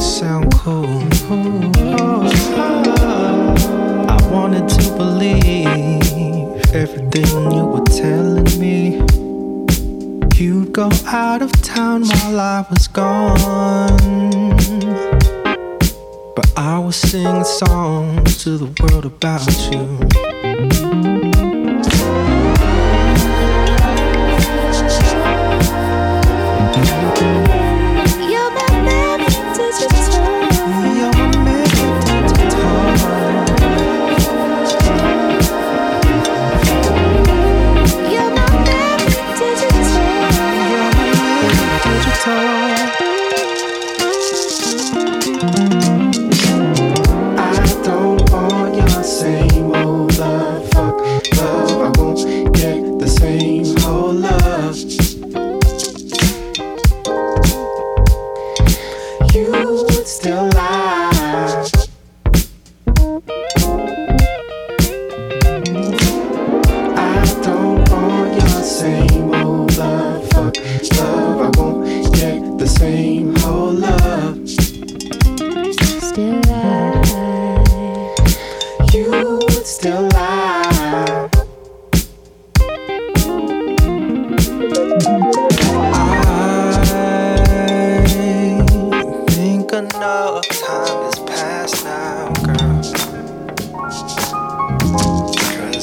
sound cool. I wanted to believe everything you were telling me. You'd go out of town while I was gone. But I was singing songs to the world about you.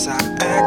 I act.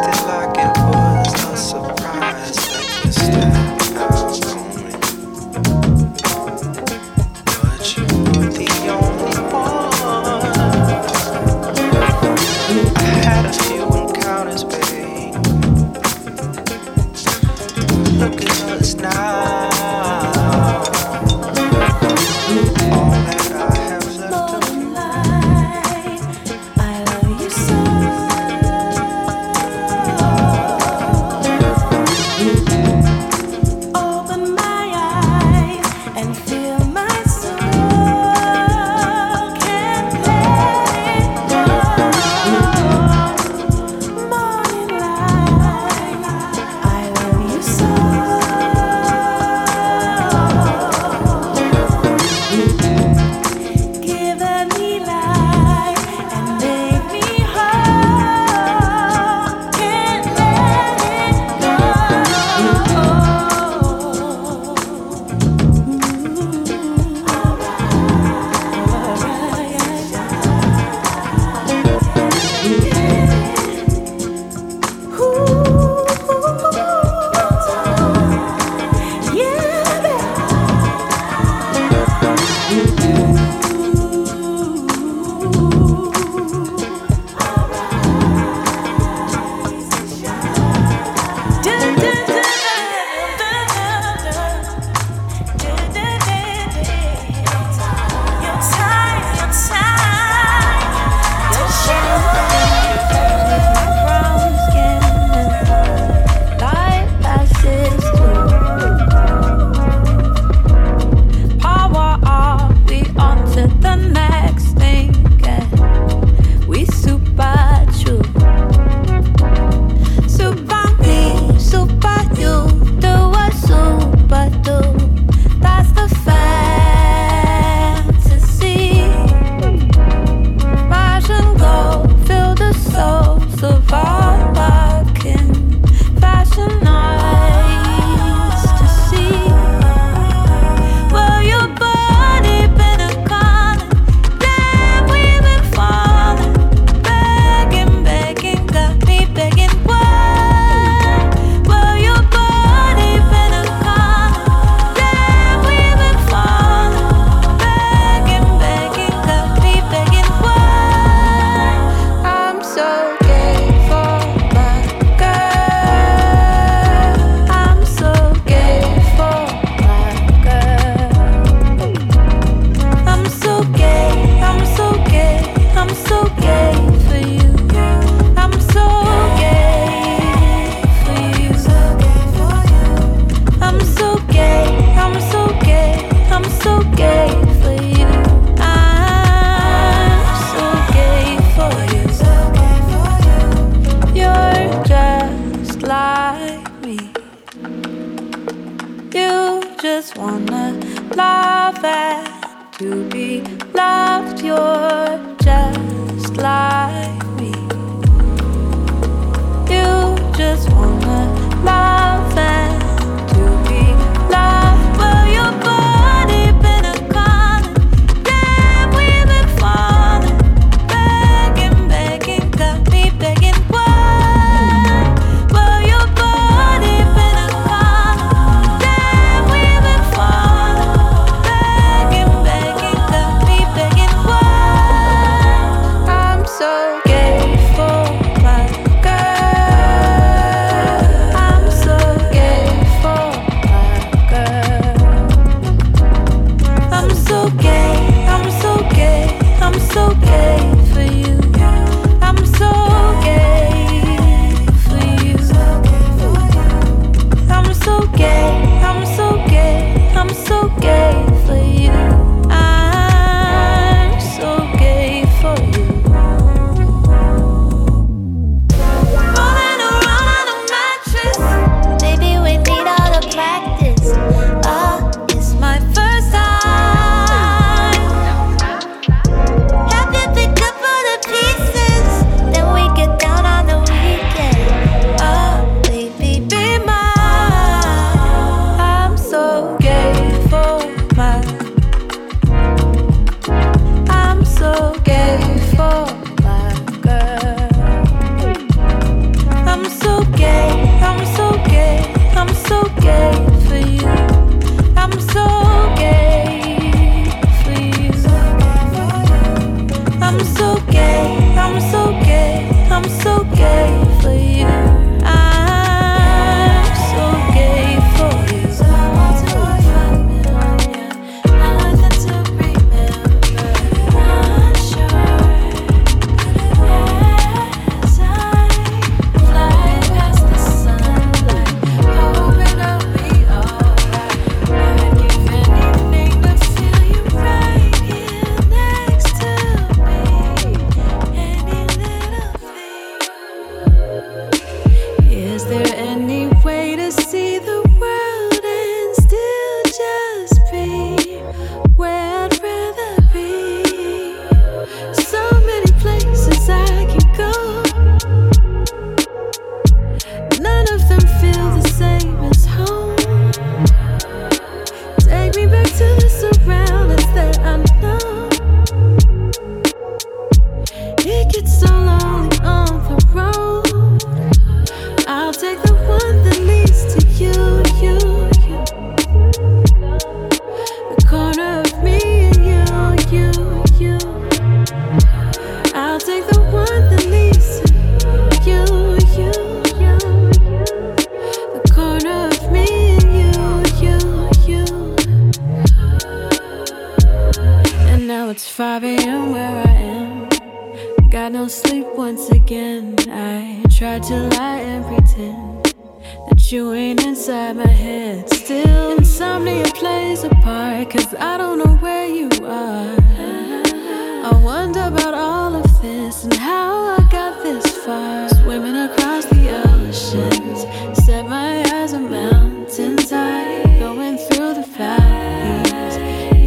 wonder about all of this and how I got this far. Swimming across the oceans, set my eyes on mountains high, going through the valleys.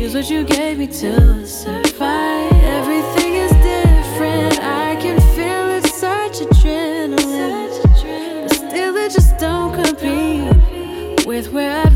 Use what you gave me to survive. Everything is different. I can feel it, such adrenaline, but still it just don't compete with where I.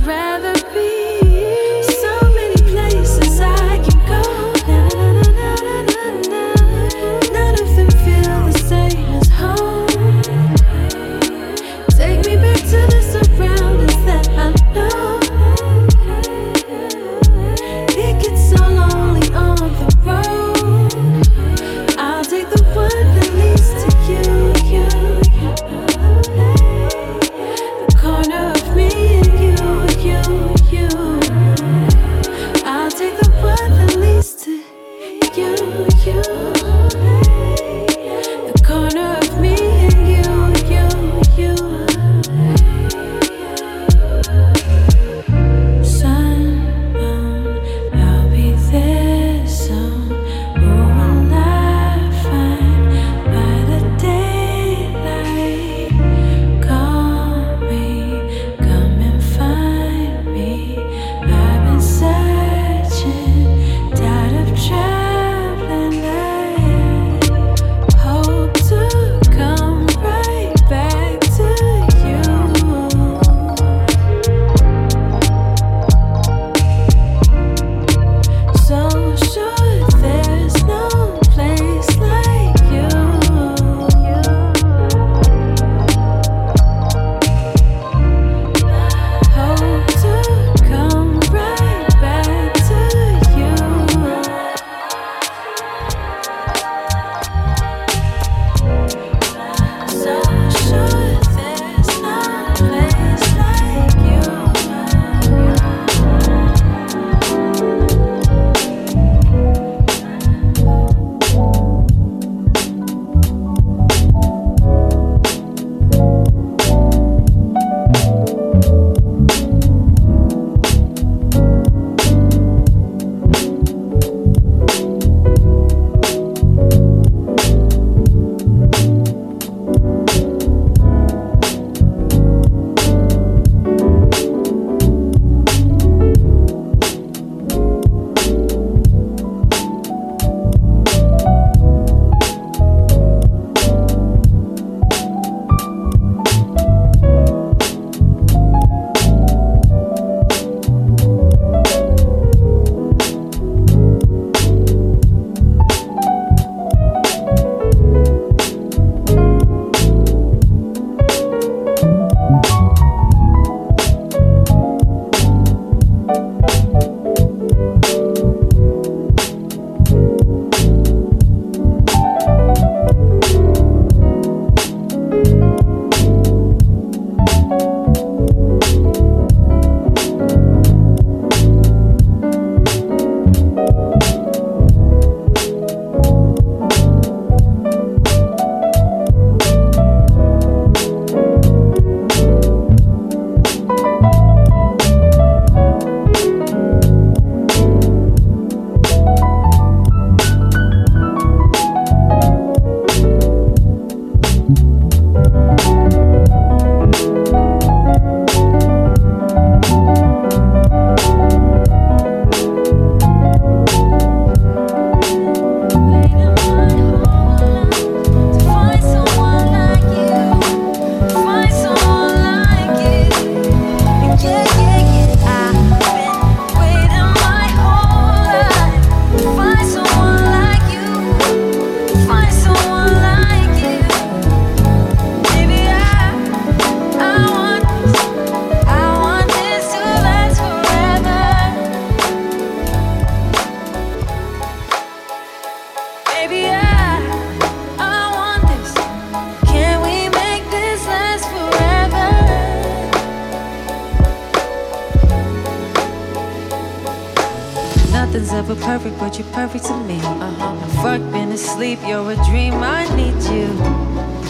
ever perfect, but you're perfect to me. Uh-huh. I'm been asleep, you're a dream, I need you.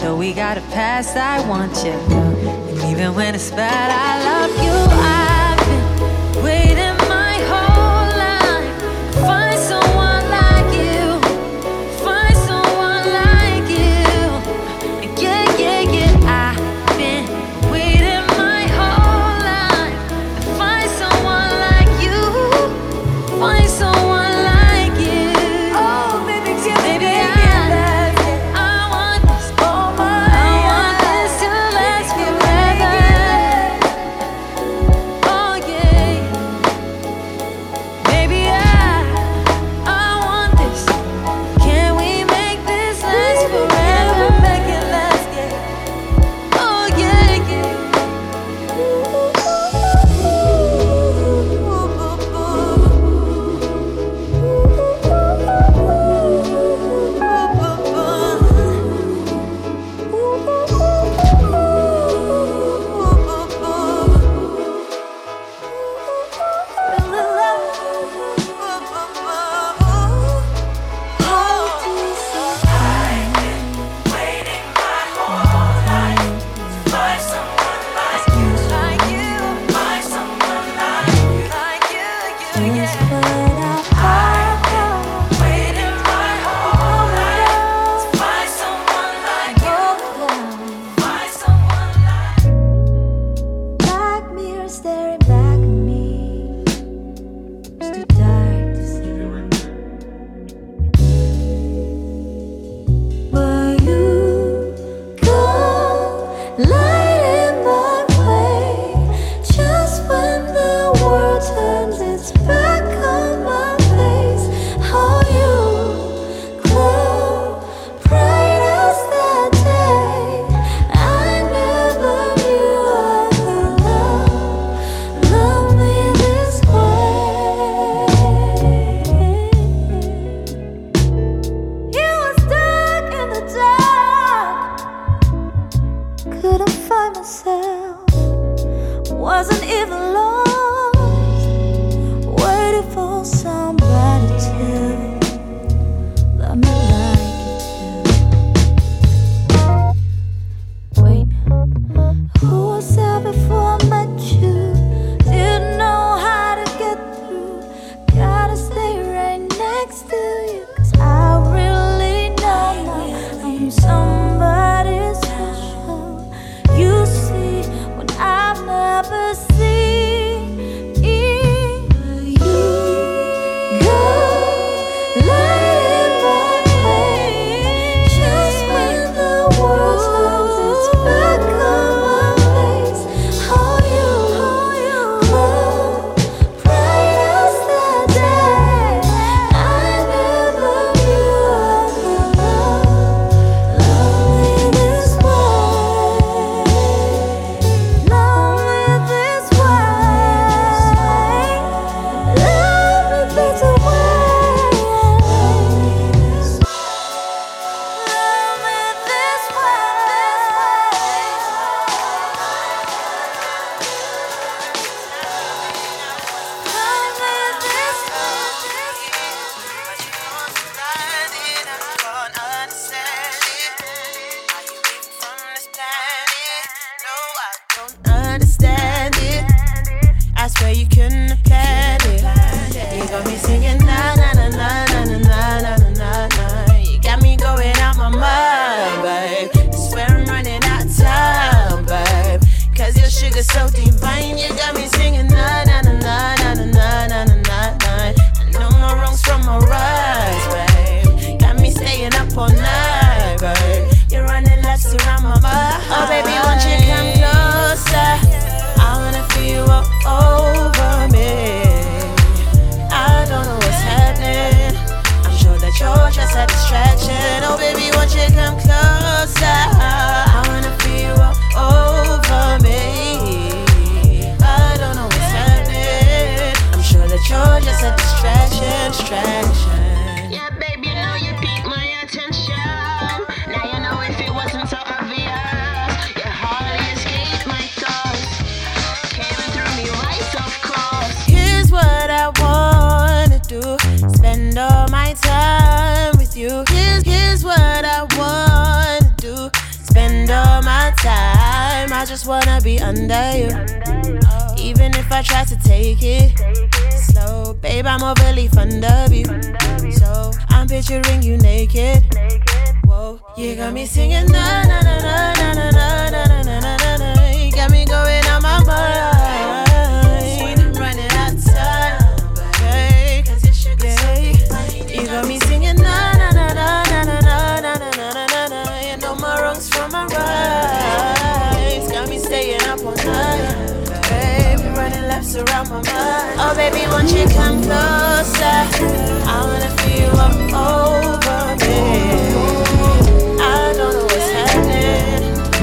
Though we got a past, I want you. And even when it's bad, I love you. I've da da under you. Even if I try to take it slow, babe, I'm overly fond of you. So I'm picturing you naked. Whoa, you got me singing na na na na na na. Won't you come closer? I wanna feel up over me. I don't know what's happening.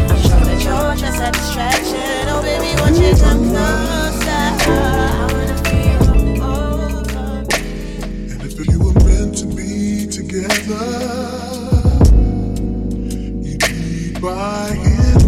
I'm sure that you're just a distraction. Oh baby, won't you come closer? I wanna feel up over. And if you were meant to be together, you'd be by him.